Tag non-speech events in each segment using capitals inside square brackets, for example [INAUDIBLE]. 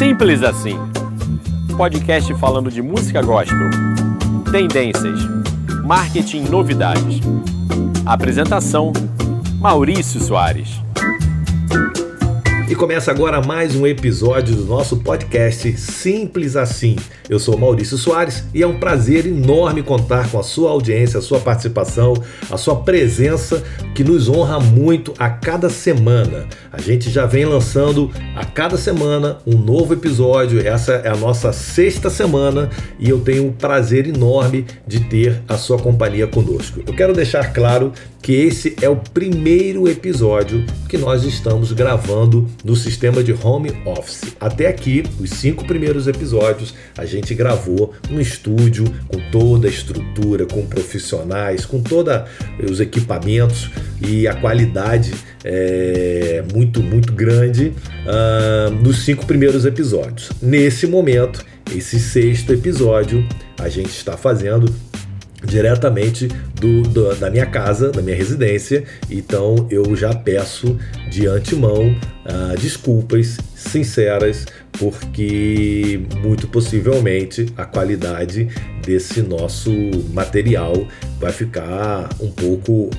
Simples assim. Podcast falando de música gospel, tendências, marketing novidades. Apresentação: Maurício Soares. E começa agora mais um episódio do nosso podcast Simples Assim. Eu sou Maurício Soares e é um prazer enorme contar com a sua audiência, a sua participação, a sua presença, que nos honra muito a cada semana. A gente já vem lançando a cada semana um novo episódio. Essa é a nossa sexta semana e eu tenho um prazer enorme de ter a sua companhia conosco. Eu quero deixar claro que esse é o primeiro episódio que nós estamos gravando no sistema de home office. Até aqui, os cinco primeiros episódios, a gente gravou no estúdio com toda a estrutura, com profissionais, com todos os equipamentos e a qualidade é muito, muito grande uh, nos cinco primeiros episódios. Nesse momento, esse sexto episódio, a gente está fazendo diretamente do, do, da minha casa, da minha residência. Então eu já peço de antemão uh, desculpas sinceras, porque muito possivelmente a qualidade desse nosso material vai ficar um pouco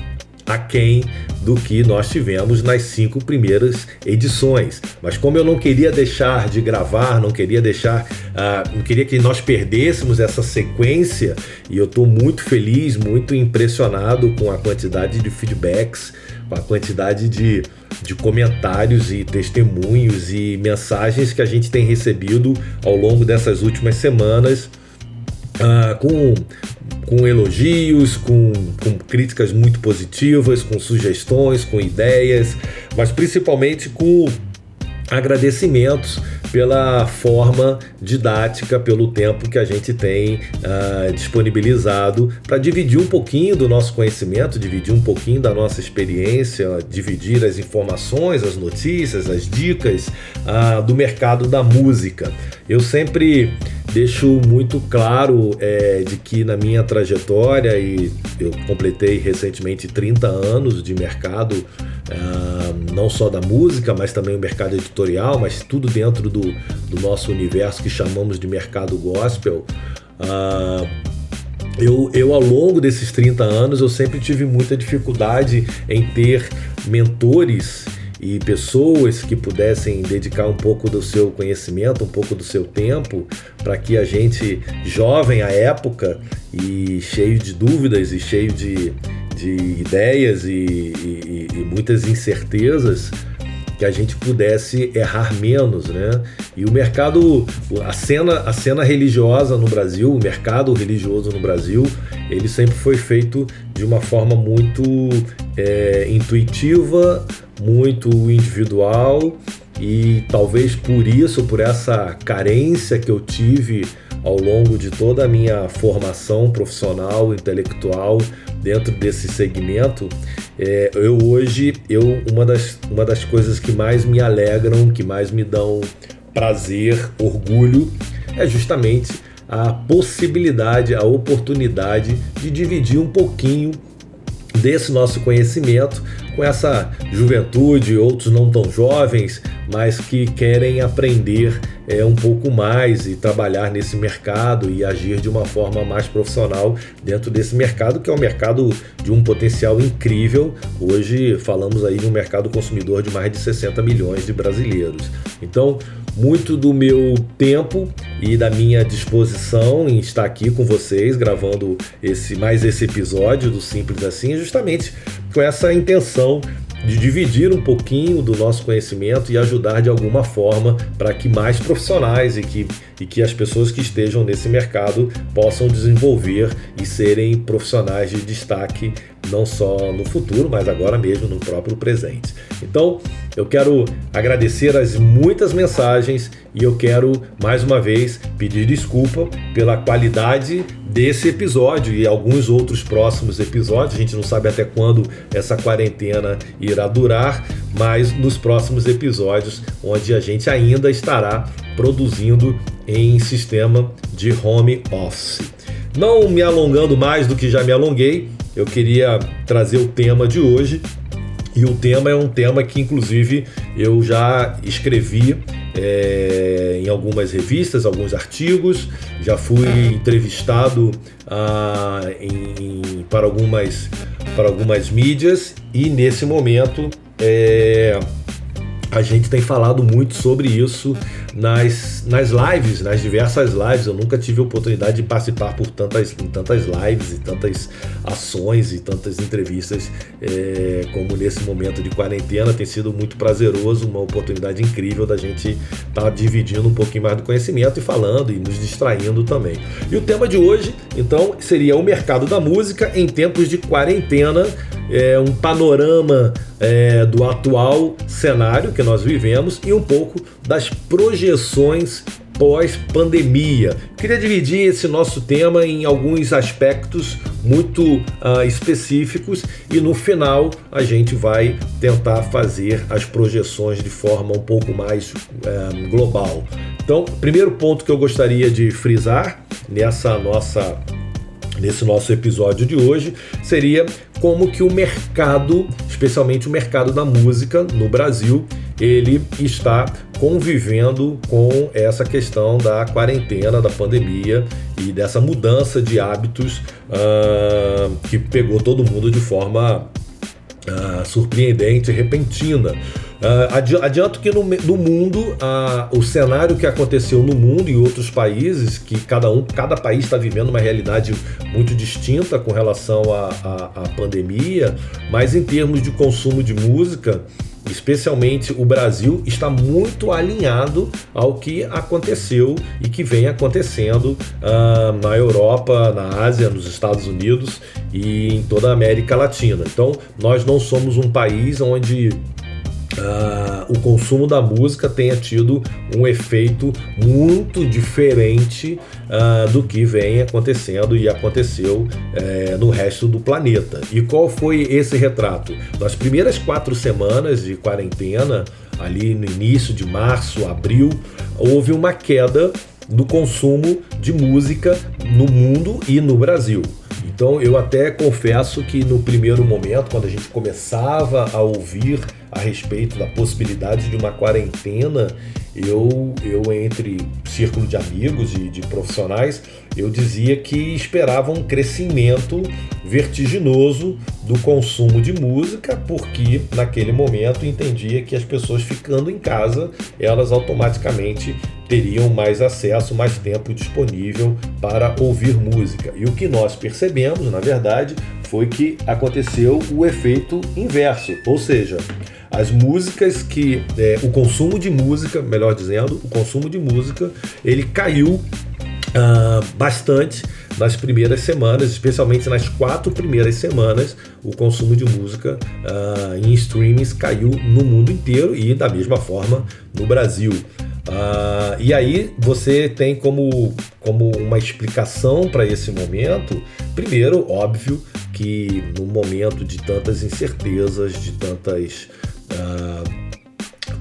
aquém do que nós tivemos nas cinco primeiras edições. Mas como eu não queria deixar de gravar, não queria deixar, uh, não queria que nós perdêssemos essa sequência, e eu estou muito feliz, muito impressionado com a quantidade de feedbacks, com a quantidade de, de comentários e testemunhos e mensagens que a gente tem recebido ao longo dessas últimas semanas. Uh, com com elogios, com, com críticas muito positivas, com sugestões, com ideias, mas principalmente com agradecimentos pela forma didática, pelo tempo que a gente tem uh, disponibilizado para dividir um pouquinho do nosso conhecimento, dividir um pouquinho da nossa experiência, dividir as informações, as notícias, as dicas uh, do mercado da música. Eu sempre deixo muito claro é, de que na minha trajetória, e eu completei recentemente 30 anos de mercado, é, não só da música, mas também o mercado editorial, mas tudo dentro do, do nosso universo que chamamos de mercado gospel. Uh, eu, eu, ao longo desses 30 anos, eu sempre tive muita dificuldade em ter mentores e pessoas que pudessem dedicar um pouco do seu conhecimento, um pouco do seu tempo, para que a gente, jovem à época e cheio de dúvidas e cheio de, de ideias e, e, e muitas incertezas, que a gente pudesse errar menos, né? E o mercado, a cena, a cena religiosa no Brasil, o mercado religioso no Brasil, ele sempre foi feito de uma forma muito é, intuitiva, muito individual e talvez por isso, por essa carência que eu tive ao longo de toda a minha formação profissional, intelectual dentro desse segmento, é, eu hoje eu uma das, uma das coisas que mais me alegram, que mais me dão prazer, orgulho, é justamente a possibilidade, a oportunidade de dividir um pouquinho desse nosso conhecimento com essa juventude, outros não tão jovens, mas que querem aprender é, um pouco mais e trabalhar nesse mercado e agir de uma forma mais profissional dentro desse mercado, que é um mercado de um potencial incrível. Hoje falamos aí de um mercado consumidor de mais de 60 milhões de brasileiros. Então, muito do meu tempo e da minha disposição em estar aqui com vocês gravando esse mais esse episódio do Simples Assim, justamente com essa intenção de dividir um pouquinho do nosso conhecimento e ajudar de alguma forma para que mais profissionais e que, e que as pessoas que estejam nesse mercado possam desenvolver e serem profissionais de destaque não só no futuro, mas agora mesmo no próprio presente. Então, eu quero agradecer as muitas mensagens e eu quero mais uma vez pedir desculpa pela qualidade desse episódio e alguns outros próximos episódios. A gente não sabe até quando essa quarentena irá durar, mas nos próximos episódios, onde a gente ainda estará produzindo em sistema de home office. Não me alongando mais do que já me alonguei, eu queria trazer o tema de hoje. E o tema é um tema que, inclusive, eu já escrevi é, em algumas revistas, alguns artigos, já fui entrevistado ah, em, para, algumas, para algumas mídias e nesse momento é, a gente tem falado muito sobre isso nas, nas lives, nas diversas lives. Eu nunca tive oportunidade de participar por tantas, tantas lives e tantas ações e tantas entrevistas é, como nesse momento de quarentena. Tem sido muito prazeroso, uma oportunidade incrível da gente estar tá dividindo um pouquinho mais do conhecimento e falando e nos distraindo também. E o tema de hoje, então, seria o mercado da música em tempos de quarentena é, um panorama é, do atual cenário que nós vivemos e um pouco das projeções pós-pandemia. Queria dividir esse nosso tema em alguns aspectos muito uh, específicos e no final a gente vai tentar fazer as projeções de forma um pouco mais uh, global. Então, primeiro ponto que eu gostaria de frisar nessa nossa nesse nosso episódio de hoje seria como que o mercado, especialmente o mercado da música no Brasil, ele está convivendo com essa questão da quarentena, da pandemia e dessa mudança de hábitos uh, que pegou todo mundo de forma uh, surpreendente, repentina. Uh, adianto que no, no mundo, uh, o cenário que aconteceu no mundo e outros países, que cada um, cada país está vivendo uma realidade muito distinta com relação à pandemia, mas em termos de consumo de música, especialmente o Brasil, está muito alinhado ao que aconteceu e que vem acontecendo uh, na Europa, na Ásia, nos Estados Unidos e em toda a América Latina. Então, nós não somos um país onde Uh, o consumo da música tenha tido um efeito muito diferente uh, do que vem acontecendo e aconteceu uh, no resto do planeta. E qual foi esse retrato? Nas primeiras quatro semanas de quarentena, ali no início de março, abril, houve uma queda do consumo de música no mundo e no Brasil. Então eu até confesso que no primeiro momento, quando a gente começava a ouvir a respeito da possibilidade de uma quarentena, eu, eu entre círculo de amigos e de profissionais, eu dizia que esperava um crescimento vertiginoso do consumo de música, porque naquele momento entendia que as pessoas ficando em casa, elas automaticamente teriam mais acesso, mais tempo disponível para ouvir música. E o que nós percebemos, na verdade, foi que aconteceu o efeito inverso, ou seja, as músicas que. É, o consumo de música, melhor dizendo, o consumo de música, ele caiu uh, bastante nas primeiras semanas, especialmente nas quatro primeiras semanas, o consumo de música uh, em streamings caiu no mundo inteiro e da mesma forma no Brasil. Uh, e aí você tem como, como uma explicação para esse momento, primeiro, óbvio, que no momento de tantas incertezas, de tantas ah,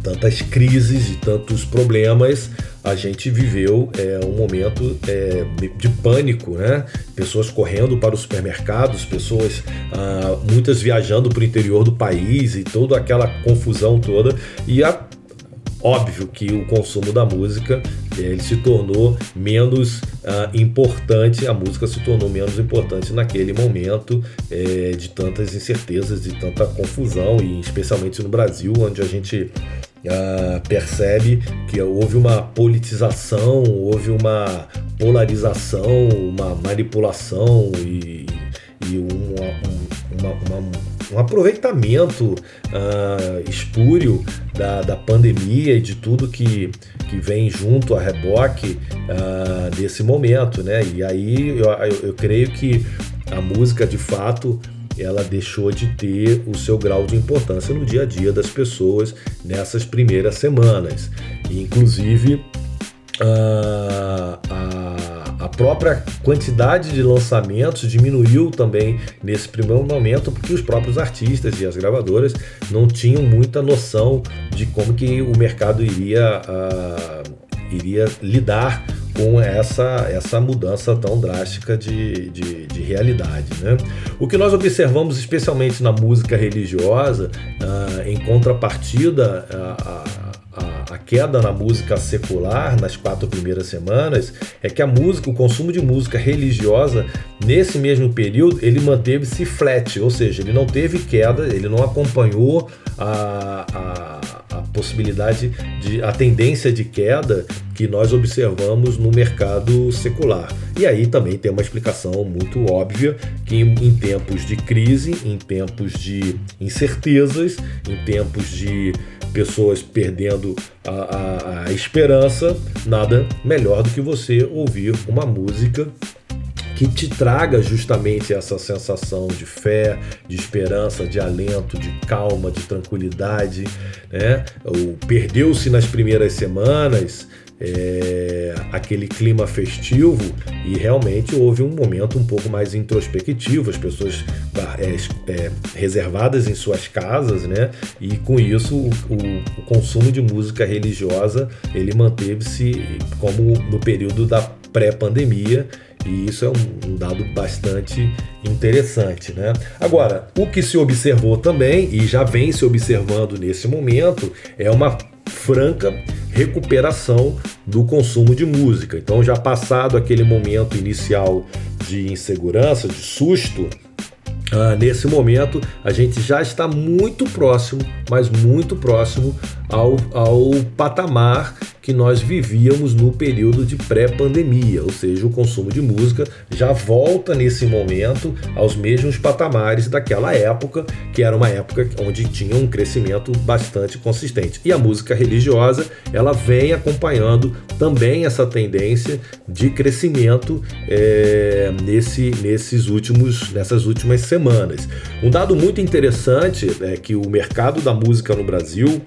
tantas crises e tantos problemas, a gente viveu é, um momento é, de pânico, né? Pessoas correndo para os supermercados, pessoas ah, muitas viajando para o interior do país e toda aquela confusão toda. E a Óbvio que o consumo da música ele se tornou menos uh, importante, a música se tornou menos importante naquele momento é, de tantas incertezas, de tanta confusão, e especialmente no Brasil, onde a gente uh, percebe que houve uma politização, houve uma polarização, uma manipulação e, e uma, uma, uma um aproveitamento uh, espúrio da, da pandemia e de tudo que, que vem junto a reboque uh, desse momento, né? E aí eu, eu, eu creio que a música de fato ela deixou de ter o seu grau de importância no dia a dia das pessoas nessas primeiras semanas. E, inclusive, uh, a a própria quantidade de lançamentos diminuiu também nesse primeiro momento, porque os próprios artistas e as gravadoras não tinham muita noção de como que o mercado iria, uh, iria lidar com essa, essa mudança tão drástica de, de, de, realidade. Né? O que nós observamos, especialmente na música religiosa, uh, em contrapartida a, a, a, queda na música secular nas quatro primeiras semanas é que a música, o consumo de música religiosa nesse mesmo período ele manteve-se flat, ou seja, ele não teve queda, ele não acompanhou a, a, a possibilidade de a tendência de queda que nós observamos no mercado secular. E aí também tem uma explicação muito óbvia que em, em tempos de crise, em tempos de incertezas, em tempos de pessoas perdendo a, a, a esperança, nada melhor do que você ouvir uma música que te traga justamente essa sensação de fé, de esperança, de alento, de calma, de tranquilidade. Né? Perdeu-se nas primeiras semanas é, aquele clima festivo e realmente houve um momento um pouco mais introspectivo, as pessoas é, é, reservadas em suas casas, né? E com isso o, o, o consumo de música religiosa ele manteve-se como no período da pré-pandemia e isso é um, dado bastante interessante, né? Agora, o que se observou também e já vem se observando nesse momento é uma franca recuperação do consumo de música. Então, já passado aquele momento inicial de insegurança, de susto, Uh, nesse momento, a gente já está muito próximo, mas muito próximo ao, ao patamar que nós vivíamos no período de pré-pandemia, ou seja, o consumo de música já volta nesse momento aos mesmos patamares daquela época, que era uma época onde tinha um crescimento bastante consistente. E a música religiosa, ela vem acompanhando também essa tendência de crescimento é, nesse, nesses últimos, nessas últimas semanas. Um dado muito interessante é que o mercado da música no Brasil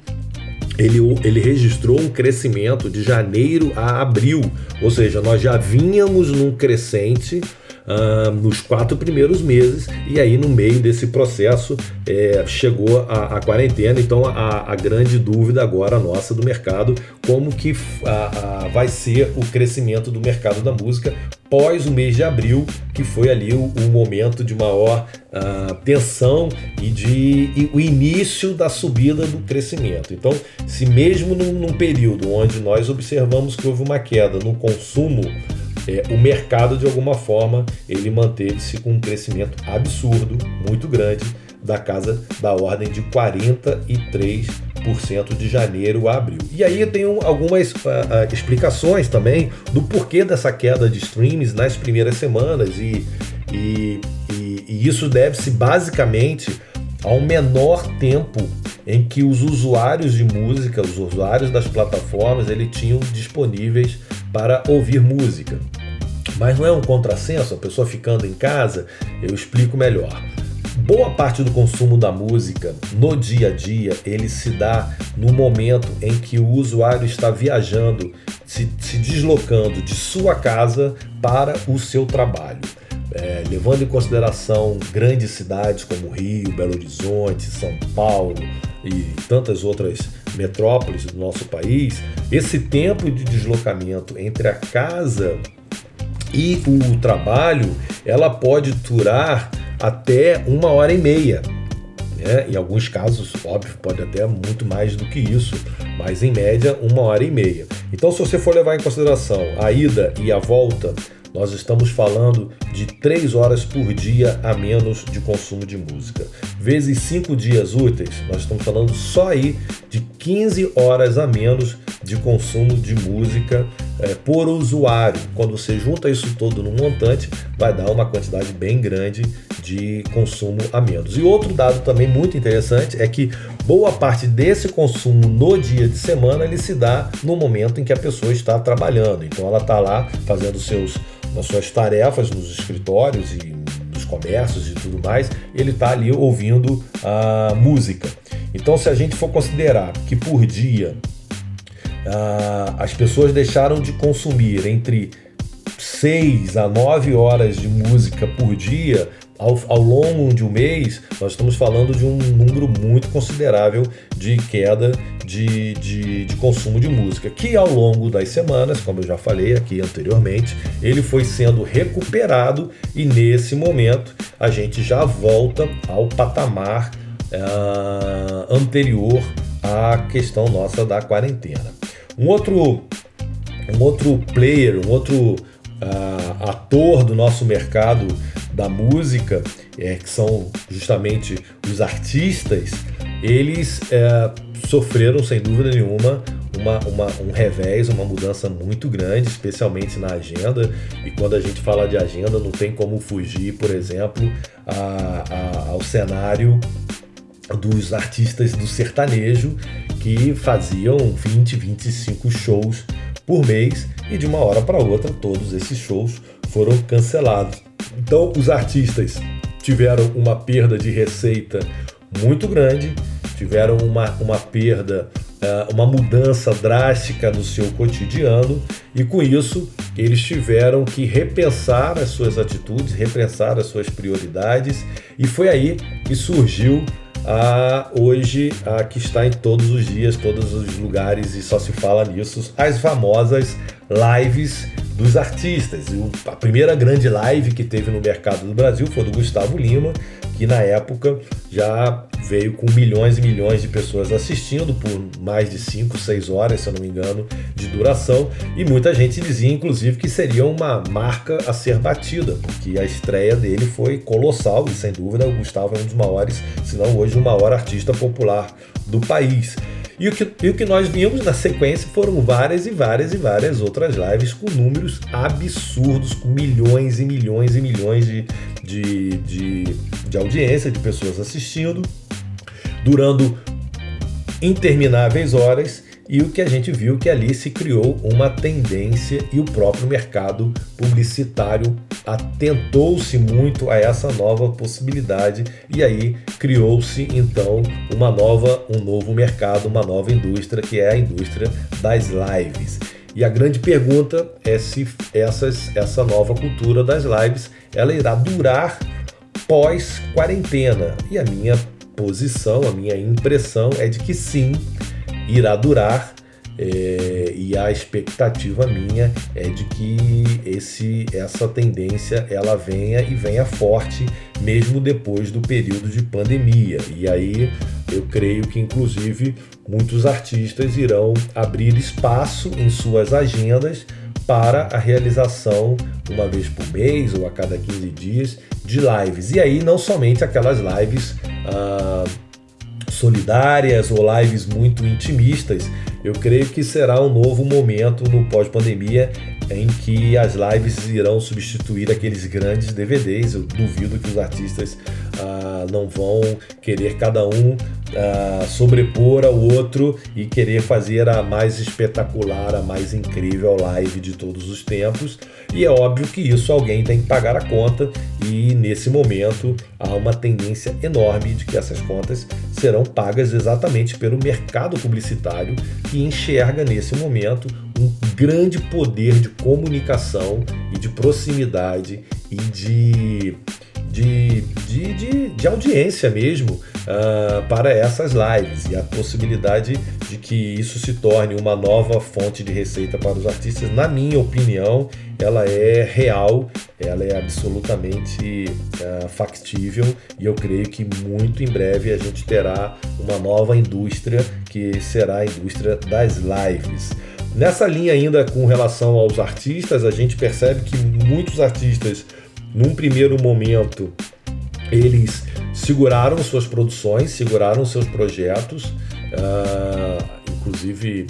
ele, ele registrou um crescimento de janeiro a abril, ou seja, nós já vínhamos num crescente uh, nos quatro primeiros meses, e aí no meio desse processo é, chegou a, a, quarentena, então a, a, grande dúvida agora nossa do mercado, como que a, vai ser o crescimento do mercado da música pós o mês de abril, que foi ali o, o momento de maior uh, tensão e de e o início da subida do crescimento. Então, se mesmo num, num período onde nós observamos que houve uma queda no consumo é, o mercado de alguma forma ele manteve-se com um crescimento absurdo, muito grande, da casa da ordem de 43% de janeiro a abril. E aí tem algumas uh, uh, explicações também do porquê dessa queda de streams nas primeiras semanas e, e, e, e isso deve-se basicamente ao menor tempo em que os usuários de música, os usuários das plataformas, ele tinham disponíveis para ouvir música. Mas não é um contrassenso, a pessoa ficando em casa, eu explico melhor. Boa parte do consumo da música no dia a dia ele se dá no momento em que o usuário está viajando, se, se deslocando de sua casa para o seu trabalho. É, levando em consideração grandes cidades como Rio, Belo Horizonte, São Paulo e tantas outras metrópoles do nosso país, esse tempo de deslocamento entre a casa e o trabalho, ela pode durar até uma hora e meia. Né? Em alguns casos, óbvio, pode até muito mais do que isso, mas em média, uma hora e meia. Então, se você for levar em consideração a ida e a volta, nós estamos falando de 3 horas por dia a menos de consumo de música. Vezes 5 dias úteis, nós estamos falando só aí de 15 horas a menos de consumo de música é, por usuário. Quando você junta isso todo num montante, vai dar uma quantidade bem grande de consumo a menos. E outro dado também muito interessante é que boa parte desse consumo no dia de semana ele se dá no momento em que a pessoa está trabalhando. Então ela está lá fazendo seus nas suas tarefas nos escritórios e nos comércios e tudo mais, ele está ali ouvindo a música. Então, se a gente for considerar que por dia as pessoas deixaram de consumir entre 6 a 9 horas de música por dia, ao, ao, longo de um mês, nós estamos falando de um número muito considerável de queda de, de, de, consumo de música, que ao longo das semanas, como eu já falei aqui anteriormente, ele foi sendo recuperado e nesse momento a gente já volta ao patamar uh, anterior a questão nossa da quarentena. Um outro, um outro player, um outro uh, ator do nosso mercado da música, é, que são justamente os artistas, eles é, sofreram sem dúvida nenhuma uma, uma, um revés, uma mudança muito grande, especialmente na agenda. E quando a gente fala de agenda, não tem como fugir, por exemplo, a, a, ao cenário dos artistas do sertanejo que faziam 20, 25 shows por mês e de uma hora para outra todos esses shows foram cancelados. Então, os artistas tiveram uma perda de receita muito grande, tiveram uma, uma perda, eh, uma mudança drástica no seu cotidiano e com isso eles tiveram que repensar as suas atitudes, repensar as suas prioridades e foi aí que surgiu a hoje a que está em todos os dias, todos os lugares e só se fala nisso, as famosas lives dos artistas. A primeira grande live que teve no mercado do Brasil foi do Gustavo Lima, que na época já veio com milhões e milhões de pessoas assistindo por mais de 5, 6 horas, se eu não me engano, de duração. E muita gente dizia, inclusive, que seria uma marca a ser batida, porque a estreia dele foi colossal e, sem dúvida, o Gustavo é um dos maiores, se não hoje, o maior artista popular do país. E o, que, e o que nós vimos na sequência foram várias e várias e várias outras lives com números absurdos, com milhões e milhões e milhões de, de, de, de audiência, de pessoas assistindo, durando intermináveis horas e o que a gente viu que ali se criou uma tendência e o próprio mercado publicitário atentou-se muito a essa nova possibilidade e aí criou-se então uma nova um novo mercado, uma nova indústria que é a indústria das lives. E a grande pergunta é se essas, essa nova cultura das lives ela irá durar pós quarentena. E a minha posição, a minha impressão é de que sim, irá durar é, e a expectativa minha é de que esse, essa tendência ela venha e venha forte mesmo depois do período de pandemia. E aí eu creio que inclusive muitos artistas irão abrir espaço em suas agendas para a realização uma vez por mês ou a cada 15 dias de lives. E aí não somente aquelas lives ah, solidárias ou lives muito intimistas, eu creio que será um novo momento no pós-pandemia em que as lives irão substituir aqueles grandes DVDs. Eu duvido que os artistas ah, não vão querer cada um ah, sobrepor ao outro e querer fazer a mais espetacular, a mais incrível live de todos os tempos. E é óbvio que isso alguém tem que pagar a conta, e nesse momento há uma tendência enorme de que essas contas serão pagas exatamente pelo mercado publicitário que enxerga nesse momento um grande poder de comunicação e de proximidade e de, de, de, de, de audiência mesmo uh, para essas lives e a possibilidade de que isso se torne uma nova fonte de receita para os artistas, na minha opinião, ela é real, ela é absolutamente uh, factível e eu creio que muito em breve a gente terá uma nova indústria que será a indústria das lives. Nessa linha ainda com relação aos artistas, a gente percebe que muitos artistas, num primeiro momento, eles seguraram suas produções, seguraram seus projetos, uh, inclusive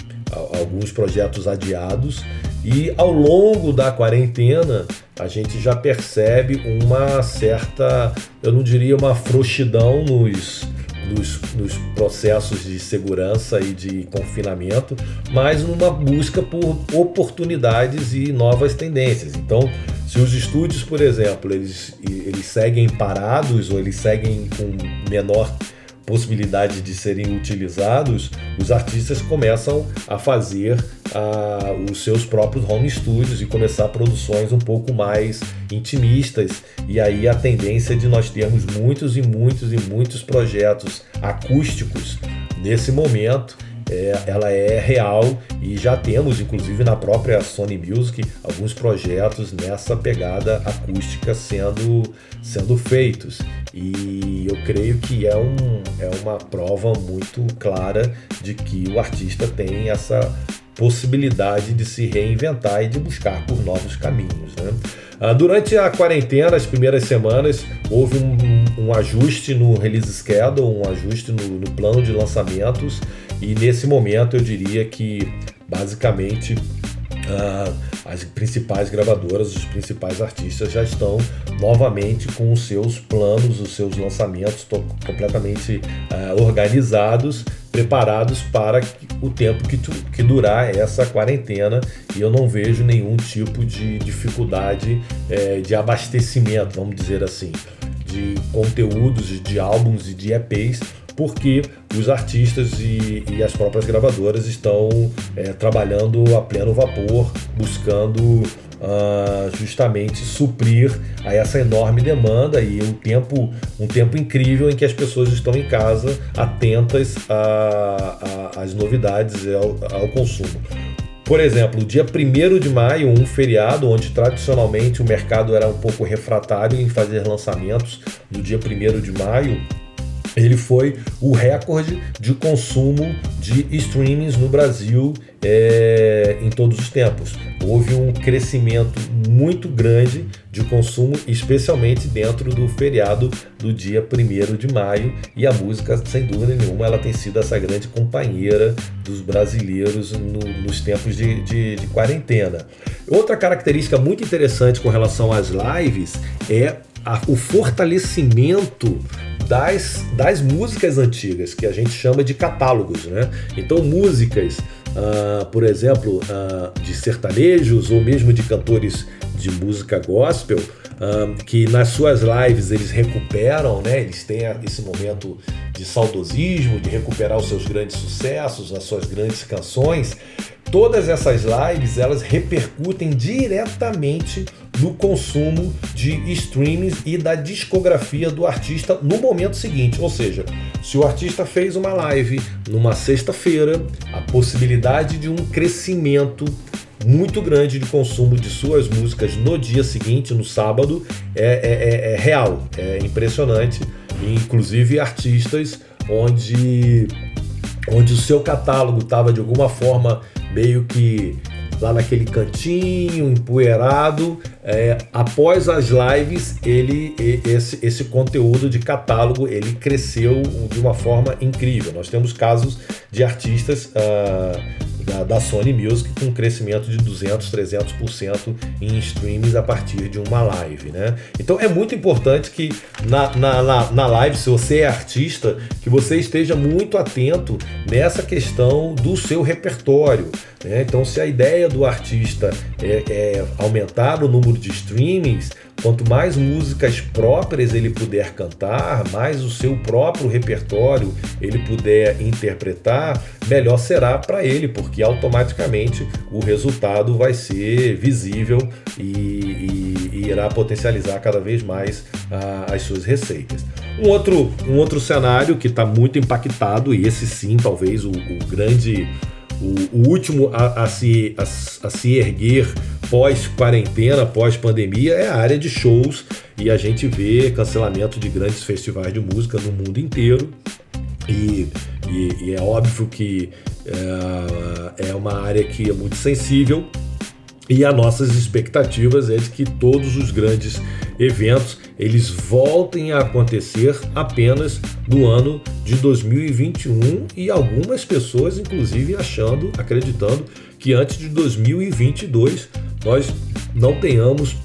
alguns projetos adiados, e ao longo da quarentena a gente já percebe uma certa, eu não diria uma frouxidão nos nos, nos, processos de segurança e de confinamento, mas numa busca por oportunidades e novas tendências. Então, se os estúdios, por exemplo, eles, eles seguem parados ou eles seguem com menor possibilidade de serem utilizados, os artistas começam a fazer os seus próprios home studios e começar produções um pouco mais intimistas. E aí a tendência de nós termos muitos e muitos e muitos projetos acústicos nesse momento é, ela é real e já temos, inclusive na própria Sony Music, alguns projetos nessa pegada acústica sendo, sendo feitos. E eu creio que é, um, é uma prova muito clara de que o artista tem essa possibilidade de se reinventar e de buscar por novos caminhos. Né? Ah, durante a quarentena, as primeiras semanas, houve um, um, ajuste no release schedule, um ajuste no, no, plano de lançamentos, e nesse momento eu diria que basicamente uh, as principais gravadoras, os principais artistas já estão novamente com os seus planos, os seus lançamentos completamente uh, organizados preparados para o tempo que, que durar essa quarentena. E eu não vejo nenhum tipo de dificuldade é, de abastecimento, vamos dizer assim, de conteúdos, de álbuns e de EPs, porque os artistas e, e as próprias gravadoras estão é, trabalhando a pleno vapor, buscando uh, justamente suprir a essa enorme demanda e um tempo, um tempo incrível em que as pessoas estão em casa atentas às novidades e ao, ao consumo. Por exemplo, o dia 1 de maio, um feriado onde tradicionalmente o mercado era um pouco refratário em fazer lançamentos no dia 1 de maio, ele foi o recorde de consumo de streamings no Brasil é, em todos os tempos. Houve um crescimento muito grande de consumo, especialmente dentro do feriado do dia 1 de maio, e a música, sem dúvida nenhuma, ela tem sido essa grande companheira dos brasileiros no, nos tempos de, de, de quarentena. Outra característica muito interessante com relação às lives é o fortalecimento das, das músicas antigas, que a gente chama de catálogos. Né? Então, músicas, uh, por exemplo, uh, de sertanejos ou mesmo de cantores de música gospel, uh, que nas suas lives eles recuperam, né? eles têm esse momento de saudosismo, de recuperar os seus grandes sucessos, as suas grandes canções. Todas essas lives elas repercutem diretamente no consumo de streamings e da discografia do artista no momento seguinte. Ou seja, se o artista fez uma live numa sexta-feira, a possibilidade de um crescimento muito grande de consumo de suas músicas no dia seguinte, no sábado, é, é, é, é real, é impressionante. Inclusive artistas onde, onde o seu catálogo estava de alguma forma meio que lá naquele cantinho, empoeirado. É, após as lives, ele esse, esse conteúdo de catálogo ele cresceu de uma forma incrível. Nós temos casos de artistas uh, da, da, Sony Music com um crescimento de 200, 300% em streams a partir de uma live, né? Então é muito importante que na, na, na, na live, se você é artista, que você esteja muito atento nessa questão do seu repertório. Né? Então, se a ideia do artista é, é aumentar o número de streamings, Quanto mais músicas próprias ele puder cantar, mais o seu próprio repertório ele puder interpretar, melhor será para ele, porque automaticamente o resultado vai ser visível e, e, e irá potencializar cada vez mais as suas receitas. Um outro, um outro cenário que está muito impactado, e esse sim, talvez o, o grande o, o último a, a, se, a, a se erguer pós-quarentena, pós-pandemia, é a área de shows e a gente vê cancelamento de grandes festivais de música no mundo inteiro. E, e, e é óbvio que é, é uma área que é muito sensível e as nossas expectativas é de que todos os grandes eventos eles voltem a acontecer apenas no ano de 2021 e algumas pessoas inclusive achando, acreditando que antes de 2022 nós não tenhamos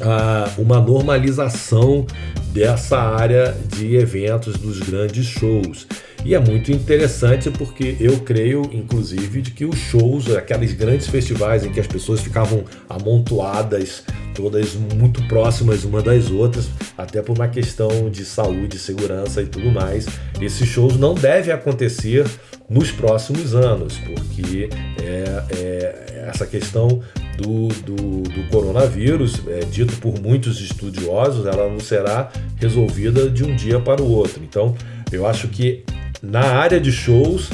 ah, uma normalização dessa área de eventos dos grandes shows. E é muito interessante porque eu creio, inclusive, de que os shows, aqueles grandes festivais em que as pessoas ficavam amontoadas, todas muito próximas uma das outras, até por uma questão de saúde, segurança e tudo mais, esses shows não devem acontecer nos próximos anos, porque é, é essa questão do, do, do coronavírus, é, dito por muitos estudiosos, ela não será resolvida de um dia para o outro. Então, eu acho que na área de shows,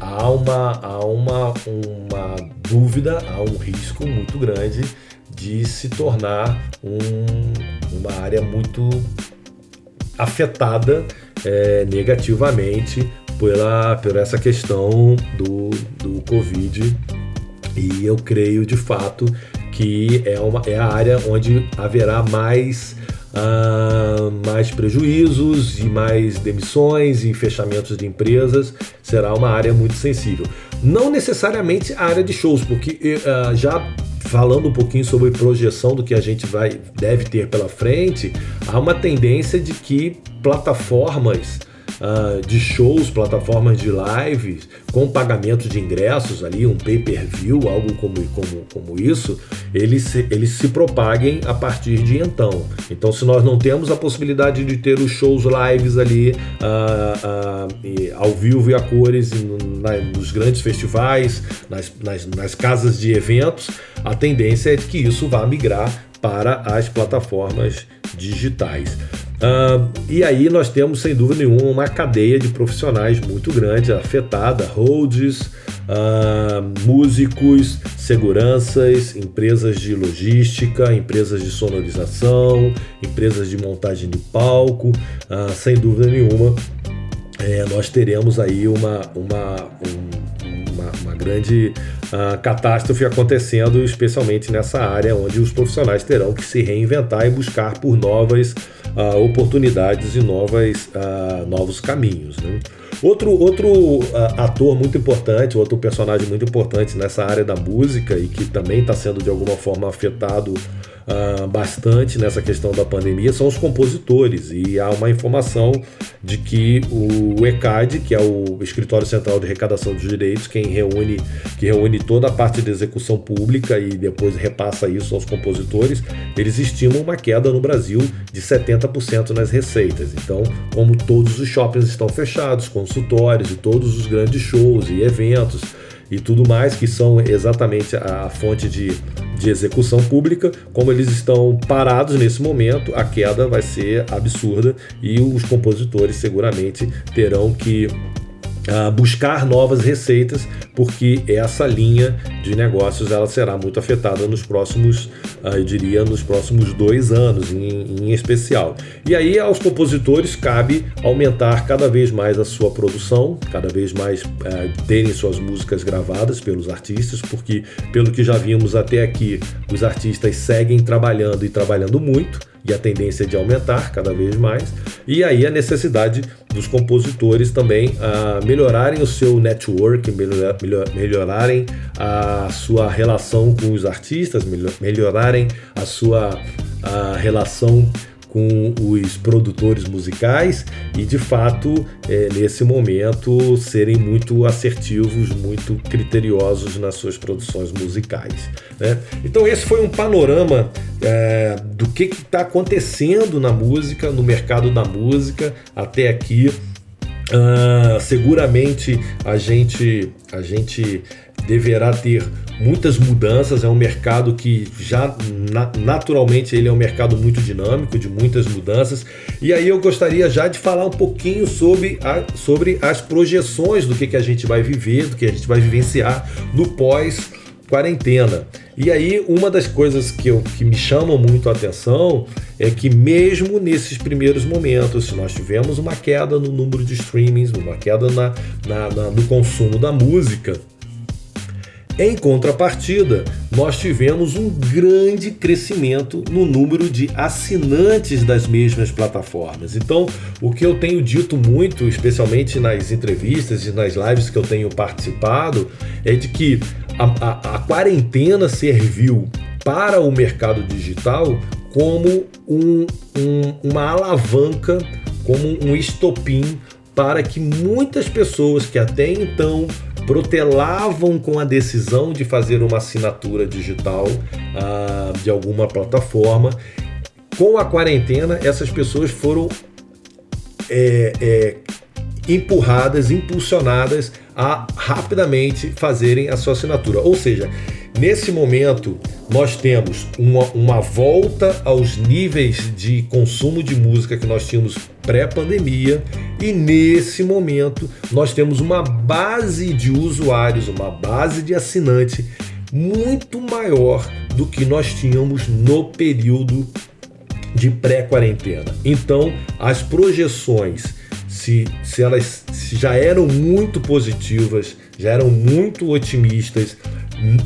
há uma, há uma, uma dúvida, há um risco muito grande de se tornar um, uma área muito afetada é, negativamente pela, por essa questão do, do Covid. E eu creio de fato que é, uma, é a área onde haverá mais, uh, mais prejuízos e mais demissões e fechamentos de empresas. Será uma área muito sensível. Não necessariamente a área de shows, porque uh, já falando um pouquinho sobre projeção do que a gente vai deve ter pela frente, há uma tendência de que plataformas uh, de shows, plataformas de lives, com pagamento de ingressos ali, um pay-per-view, algo como, como, como isso, eles se, eles se propaguem a partir de então. Então, se nós não temos a possibilidade de ter os shows lives ali uh, uh, ao vivo e a cores na, nos grandes festivais, nas, nas, nas casas de eventos, a tendência é que isso vá migrar para as plataformas digitais. Uh, e aí nós temos, sem dúvida nenhuma, uma cadeia de profissionais muito grande afetada, holds, uh, músicos, seguranças, empresas de logística, empresas de sonorização, empresas de montagem de palco, uh, sem dúvida nenhuma, é, nós teremos aí uma, uma, um, uma, uma grande uh, catástrofe acontecendo, especialmente nessa área onde os profissionais terão que se reinventar e buscar por novas uh, oportunidades e novas, uh, novos caminhos. Né? Outro, outro uh, ator muito importante, outro personagem muito importante nessa área da música e que também está sendo de alguma forma afetado uh, bastante nessa questão da pandemia são os compositores. E há uma informação de que o ECAD, que é o Escritório Central de Arrecadação dos Direitos, quem reúne, que reúne toda a parte de execução pública e depois repassa isso aos compositores, eles estimam uma queda no Brasil de 70% nas receitas. Então, como todos os shoppings estão fechados, consultórios e todos os grandes shows e eventos e tudo mais, que são exatamente a fonte de, de execução pública, como eles estão parados nesse momento, a queda vai ser absurda e os compositores seguramente terão que uh, buscar novas receitas, porque essa linha de negócios ela será muito afetada nos próximos, uh, eu diria, nos próximos dois anos, em, especial. E aí aos compositores cabe aumentar cada vez mais a sua produção, cada vez mais uh, terem suas músicas gravadas pelos artistas, porque pelo que já vimos até aqui, os artistas seguem trabalhando e trabalhando muito e a tendência é de aumentar cada vez mais. E aí a necessidade dos compositores também a melhorarem o seu network, melhor, melhor, melhorarem a sua relação com os artistas, melhor, melhorarem a sua a relação com os produtores musicais e de fato é, nesse momento serem muito assertivos, muito criteriosos nas suas produções musicais. Né? Então esse foi um panorama é, do que está acontecendo na música, no mercado da música até aqui. Uh, seguramente a gente a gente deverá ter muitas mudanças, é um mercado que já na, naturalmente ele é um mercado muito dinâmico, de muitas mudanças. E aí eu gostaria já de falar um pouquinho sobre, a, sobre as projeções do que, que a gente vai viver, do que a gente vai vivenciar no pós quarentena. E aí, uma das coisas que, eu, que me chamam muito a atenção é que, mesmo nesses primeiros momentos, se nós tivemos uma queda no número de streamings, uma queda na, na, na no consumo da música, em contrapartida, nós tivemos um grande crescimento no número de assinantes das mesmas plataformas. Então, o que eu tenho dito muito, especialmente nas entrevistas e nas lives que eu tenho participado, é de que a, a, a quarentena serviu para o mercado digital como um, um, uma alavanca, como um estopim para que muitas pessoas que até então protelavam com a decisão de fazer uma assinatura digital uh, de alguma plataforma. Com a quarentena, essas pessoas foram é, é, empurradas, impulsionadas a rapidamente fazerem a sua assinatura. Ou seja, nesse momento nós temos uma, uma volta aos níveis de consumo de música que nós tínhamos pré-pandemia e nesse momento nós temos uma base de usuários, uma base de assinante muito maior do que nós tínhamos no período de pré-quarentena. Então, as projeções, se, se elas se já eram muito positivas, já eram muito otimistas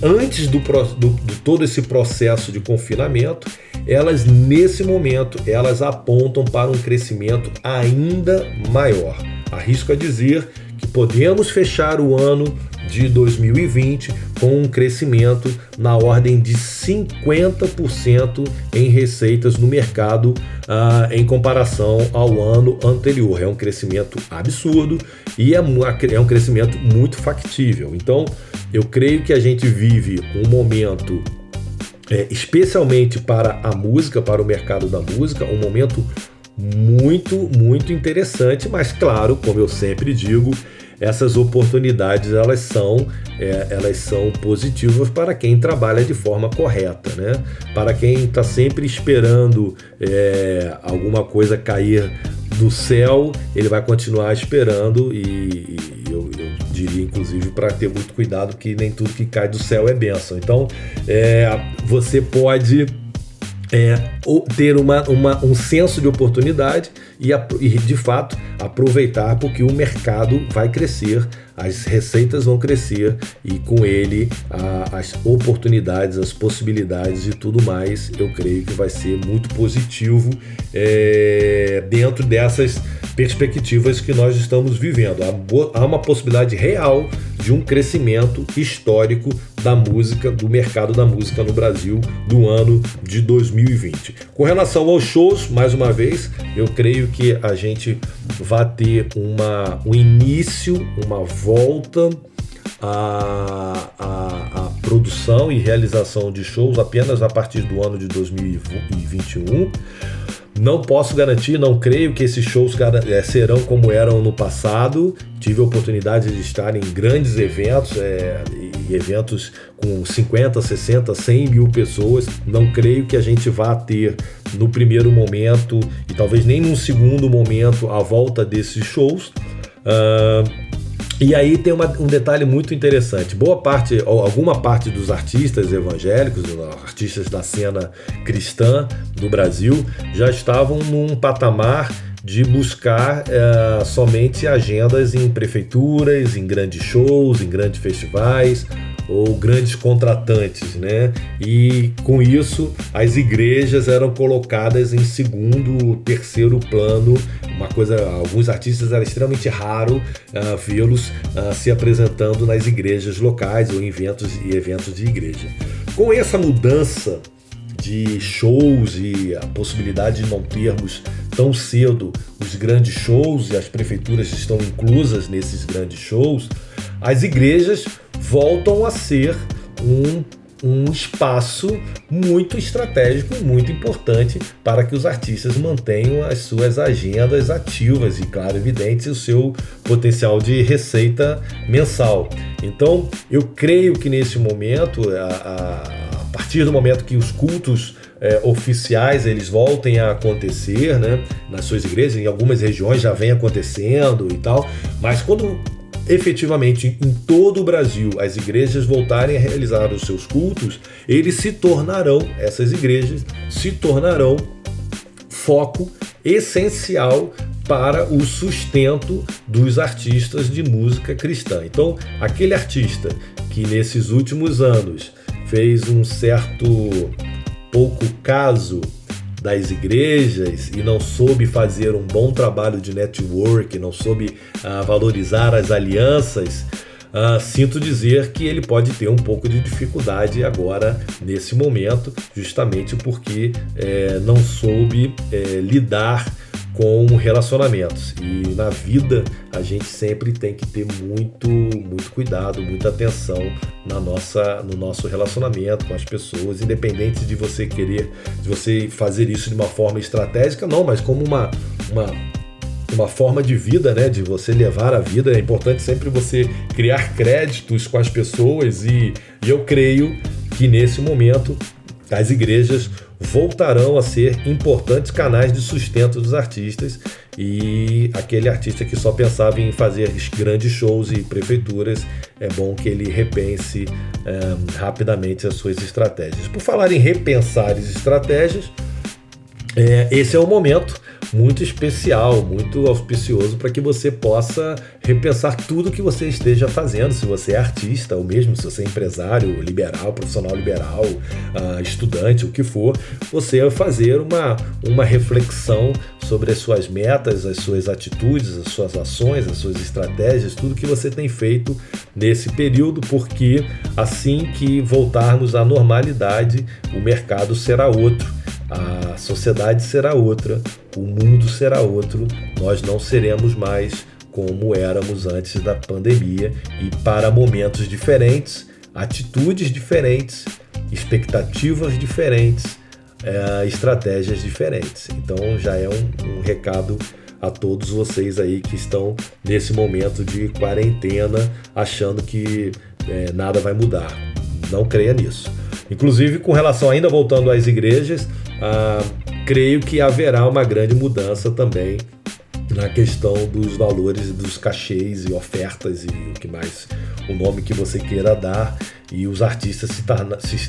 antes do, do, de todo esse processo de confinamento, elas nesse momento elas apontam para um crescimento ainda maior. Arrisco a dizer que podemos fechar o ano de 2020 com um crescimento na ordem de 50% em receitas no mercado uh, em comparação ao ano anterior. É um crescimento absurdo e é, é um crescimento muito factível. Então, eu creio que a gente vive um momento é, especialmente para a música, para o mercado da música, um momento muito, muito interessante, mas claro, como eu sempre digo, essas oportunidades elas são, é, elas são positivas para quem trabalha de forma correta, né? Para quem está sempre esperando é, alguma coisa cair do céu, ele vai continuar esperando e, e eu, eu, diria inclusive para ter muito cuidado que nem tudo que cai do céu é bênção. Então, é, você pode é, ter uma, uma, um senso de oportunidade e, e, de fato aproveitar porque o mercado vai crescer, as receitas vão crescer e com ele a, as oportunidades, as possibilidades e tudo mais, eu creio que vai ser muito positivo é, dentro dessas perspectivas que nós estamos vivendo. Há, há uma possibilidade real de um crescimento histórico da música, do mercado da música no Brasil do ano de 2020. Com relação aos shows, mais uma vez, eu creio que a gente vai ter uma, um início, uma volta à, à, à produção e realização de shows apenas a partir do ano de 2021. Não posso garantir, não creio que esses shows é, serão como eram no passado. Tive a oportunidade de estar em grandes eventos, é, eventos com 50, 60, 100 mil pessoas. Não creio que a gente vá ter no primeiro momento e talvez nem num segundo momento a volta desses shows. Uh, e aí tem uma, um detalhe muito interessante. Boa parte, alguma parte dos artistas evangélicos, artistas da cena cristã do Brasil, já estavam num patamar de buscar é, somente agendas em prefeituras, em grandes shows, em grandes festivais, ou grandes contratantes, né? E com isso as igrejas eram colocadas em segundo, terceiro plano. Uma coisa, alguns artistas era extremamente raro uh, vê-los uh, se apresentando nas igrejas locais ou em eventos e eventos de igreja. Com essa mudança de shows e a possibilidade de não termos tão cedo os grandes shows e as prefeituras estão inclusas nesses grandes shows, as igrejas voltam a ser um um espaço muito estratégico, muito importante para que os artistas mantenham as suas agendas ativas e, claro, evidente, o seu potencial de receita mensal. Então, eu creio que nesse momento, a, a, a partir do momento que os cultos é, oficiais eles voltem a acontecer, né, nas suas igrejas, em algumas regiões já vem acontecendo e tal, mas quando efetivamente em todo o Brasil as igrejas voltarem a realizar os seus cultos, eles se tornarão, essas igrejas se tornarão foco essencial para o sustento dos artistas de música cristã. Então, aquele artista que nesses últimos anos fez um certo pouco caso das igrejas e não soube fazer um bom trabalho de network, não soube uh, valorizar as alianças, uh, sinto dizer que ele pode ter um pouco de dificuldade agora nesse momento, justamente porque eh, não soube eh, lidar com relacionamentos. E na vida a gente sempre tem que ter muito, muito cuidado, muita atenção na nossa, no nosso relacionamento com as pessoas, independente de você querer, de você fazer isso de uma forma estratégica, não, mas como uma, uma uma forma de vida, né, de você levar a vida. É importante sempre você criar créditos com as pessoas e, e eu creio que nesse momento as igrejas voltarão a ser importantes canais de sustento dos artistas e aquele artista que só pensava em fazer grandes shows e prefeituras, é bom que ele repense é, rapidamente as suas estratégias. Por falar em repensar as estratégias, é, esse é o momento muito especial, muito auspicioso para que você possa repensar tudo que você esteja fazendo. Se você é artista, ou mesmo se você é empresário, liberal, profissional liberal, uh, estudante, o que for, você fazer uma, uma reflexão sobre as suas metas, as suas atitudes, as suas ações, as suas estratégias, tudo que você tem feito nesse período, porque assim que voltarmos à normalidade, o mercado será outro a sociedade será outra, o mundo será outro, nós não seremos mais como éramos antes da pandemia e para momentos diferentes, atitudes diferentes, expectativas diferentes, é, estratégias diferentes. Então já é um, um recado a todos vocês aí que estão nesse momento de quarentena achando que é, nada vai mudar. Não creia nisso. Inclusive, com relação ainda voltando às igrejas, ah, creio que haverá uma grande mudança também na questão dos valores dos cachês e ofertas e o que mais o nome que você queira dar. E os artistas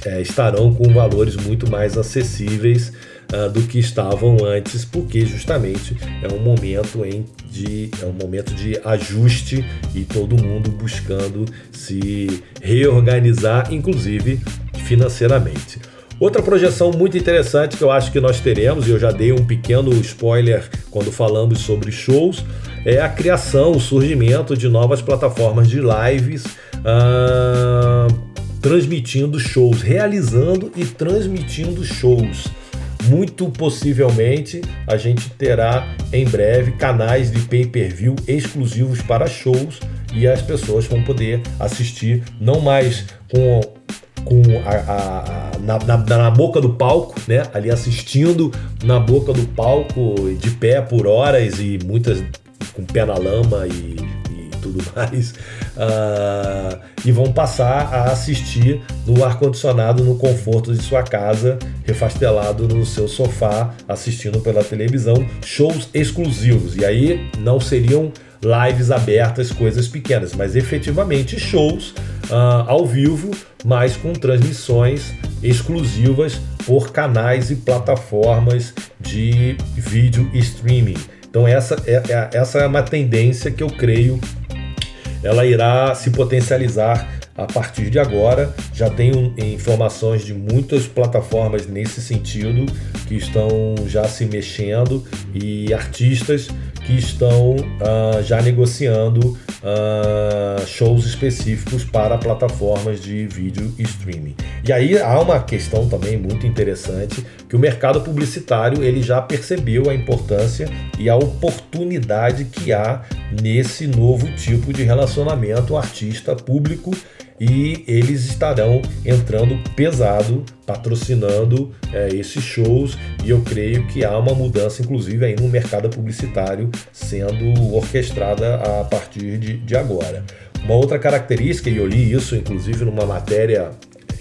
é, estarão com valores muito mais acessíveis uh, do que estavam antes porque justamente é um momento em de é um momento de ajuste e todo mundo buscando se reorganizar inclusive financeiramente Outra projeção muito interessante que eu acho que nós teremos, e eu já dei um pequeno spoiler quando falamos sobre shows, é a criação, o surgimento de novas plataformas de lives uh, transmitindo shows, realizando e transmitindo shows. Muito possivelmente a gente terá em breve canais de pay-per-view exclusivos para shows e as pessoas vão poder assistir não mais com com a, a, na, na, na, boca do palco, né? Ali assistindo na boca do palco, de pé por horas e muitas com pé na lama e, e tudo [LAUGHS] mais. Uh, e vão passar a assistir no ar-condicionado, no conforto de sua casa, refastelado no seu sofá, assistindo pela televisão, shows exclusivos. E aí não seriam lives abertas, coisas pequenas, mas efetivamente shows uh, ao vivo, mas com transmissões exclusivas por canais e plataformas de vídeo streaming. Então essa é, é, essa é uma tendência que eu creio ela irá se potencializar a partir de agora. Já tenho informações de muitas plataformas nesse sentido que estão já se mexendo e artistas que estão uh, já negociando uh, shows específicos para plataformas de vídeo streaming. E aí há uma questão também muito interessante que o mercado publicitário ele já percebeu a importância e a oportunidade que há nesse novo tipo de relacionamento artista público e eles estarão entrando pesado, patrocinando é, esses shows e eu creio que há uma mudança, inclusive, aí no mercado publicitário sendo orquestrada a partir de, de agora. Uma outra característica, e eu li isso inclusive numa matéria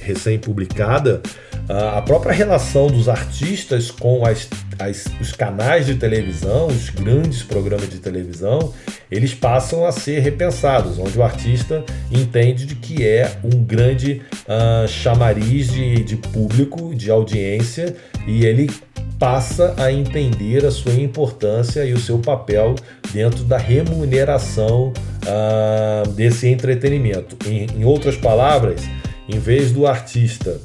recém-publicada, a própria relação dos artistas com as, as, os canais de televisão, os grandes programas de televisão, eles passam a ser repensados, onde o artista entende de que é um grande uh, chamariz de, de público, de audiência, e ele passa a entender a sua importância e o seu papel dentro da remuneração uh, desse entretenimento. Em, em outras palavras, em vez do artista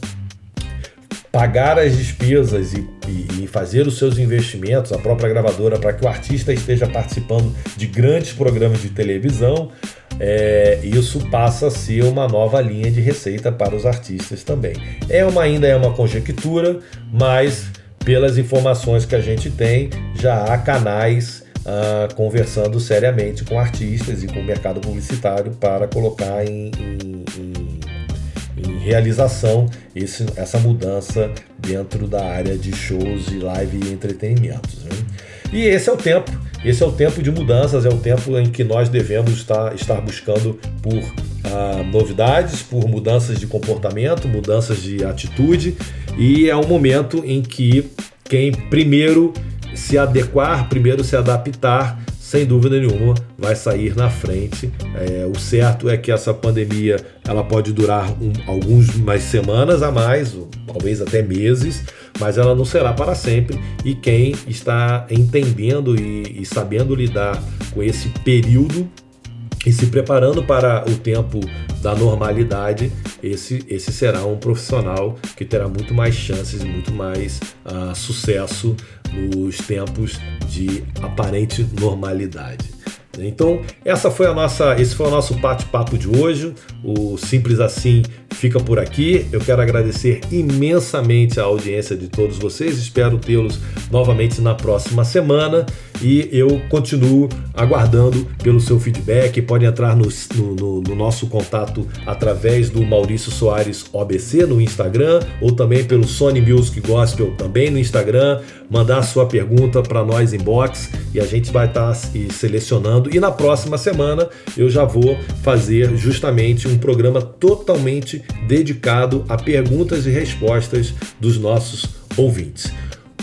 pagar as despesas e, e, e, fazer os seus investimentos, a própria gravadora, para que o artista esteja participando de grandes programas de televisão, é, isso passa a ser uma nova linha de receita para os artistas também. É uma, ainda é uma conjectura, mas pelas informações que a gente tem, já há canais uh, conversando seriamente com artistas e com o mercado publicitário para colocar em, em, em em realização esse, essa mudança dentro da área de shows e live e entretenimentos. Né? E esse é o tempo, esse é o tempo de mudanças, é o tempo em que nós devemos estar, estar buscando por ah, novidades, por mudanças de comportamento, mudanças de atitude e é um momento em que quem primeiro se adequar, primeiro se adaptar, sem dúvida nenhuma vai sair na frente. É, o certo é que essa pandemia ela pode durar um, algumas semanas a mais, talvez até meses, mas ela não será para sempre. E quem está entendendo e, e sabendo lidar com esse período e se preparando para o tempo da normalidade, esse, esse será um profissional que terá muito mais chances e muito mais uh, sucesso nos tempos de aparente normalidade. Então, essa foi a nossa, esse foi o nosso bate-papo de hoje. O Simples Assim fica por aqui. Eu quero agradecer imensamente a audiência de todos vocês. Espero tê-los novamente na próxima semana e eu continuo aguardando pelo seu feedback. Pode entrar no, no, no, nosso contato através do Maurício Soares OBC no Instagram ou também pelo Sony Music Gospel também no Instagram. Mandar sua pergunta para nós inbox e a gente vai estar tá selecionando. E na próxima semana eu já vou fazer justamente um programa totalmente dedicado a perguntas e respostas dos nossos ouvintes.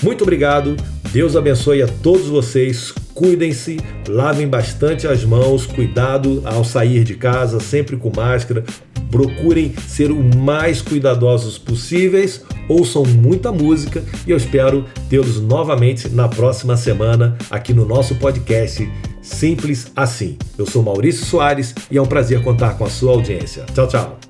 Muito obrigado, Deus abençoe a todos vocês, cuidem-se, lavem bastante as mãos, cuidado ao sair de casa, sempre com máscara, procurem ser o mais cuidadosos possíveis, ouçam muita música e eu espero tê-los novamente na próxima semana aqui no nosso podcast Simples Assim. Eu sou Maurício Soares e é um prazer contar com a sua audiência. Tchau, tchau.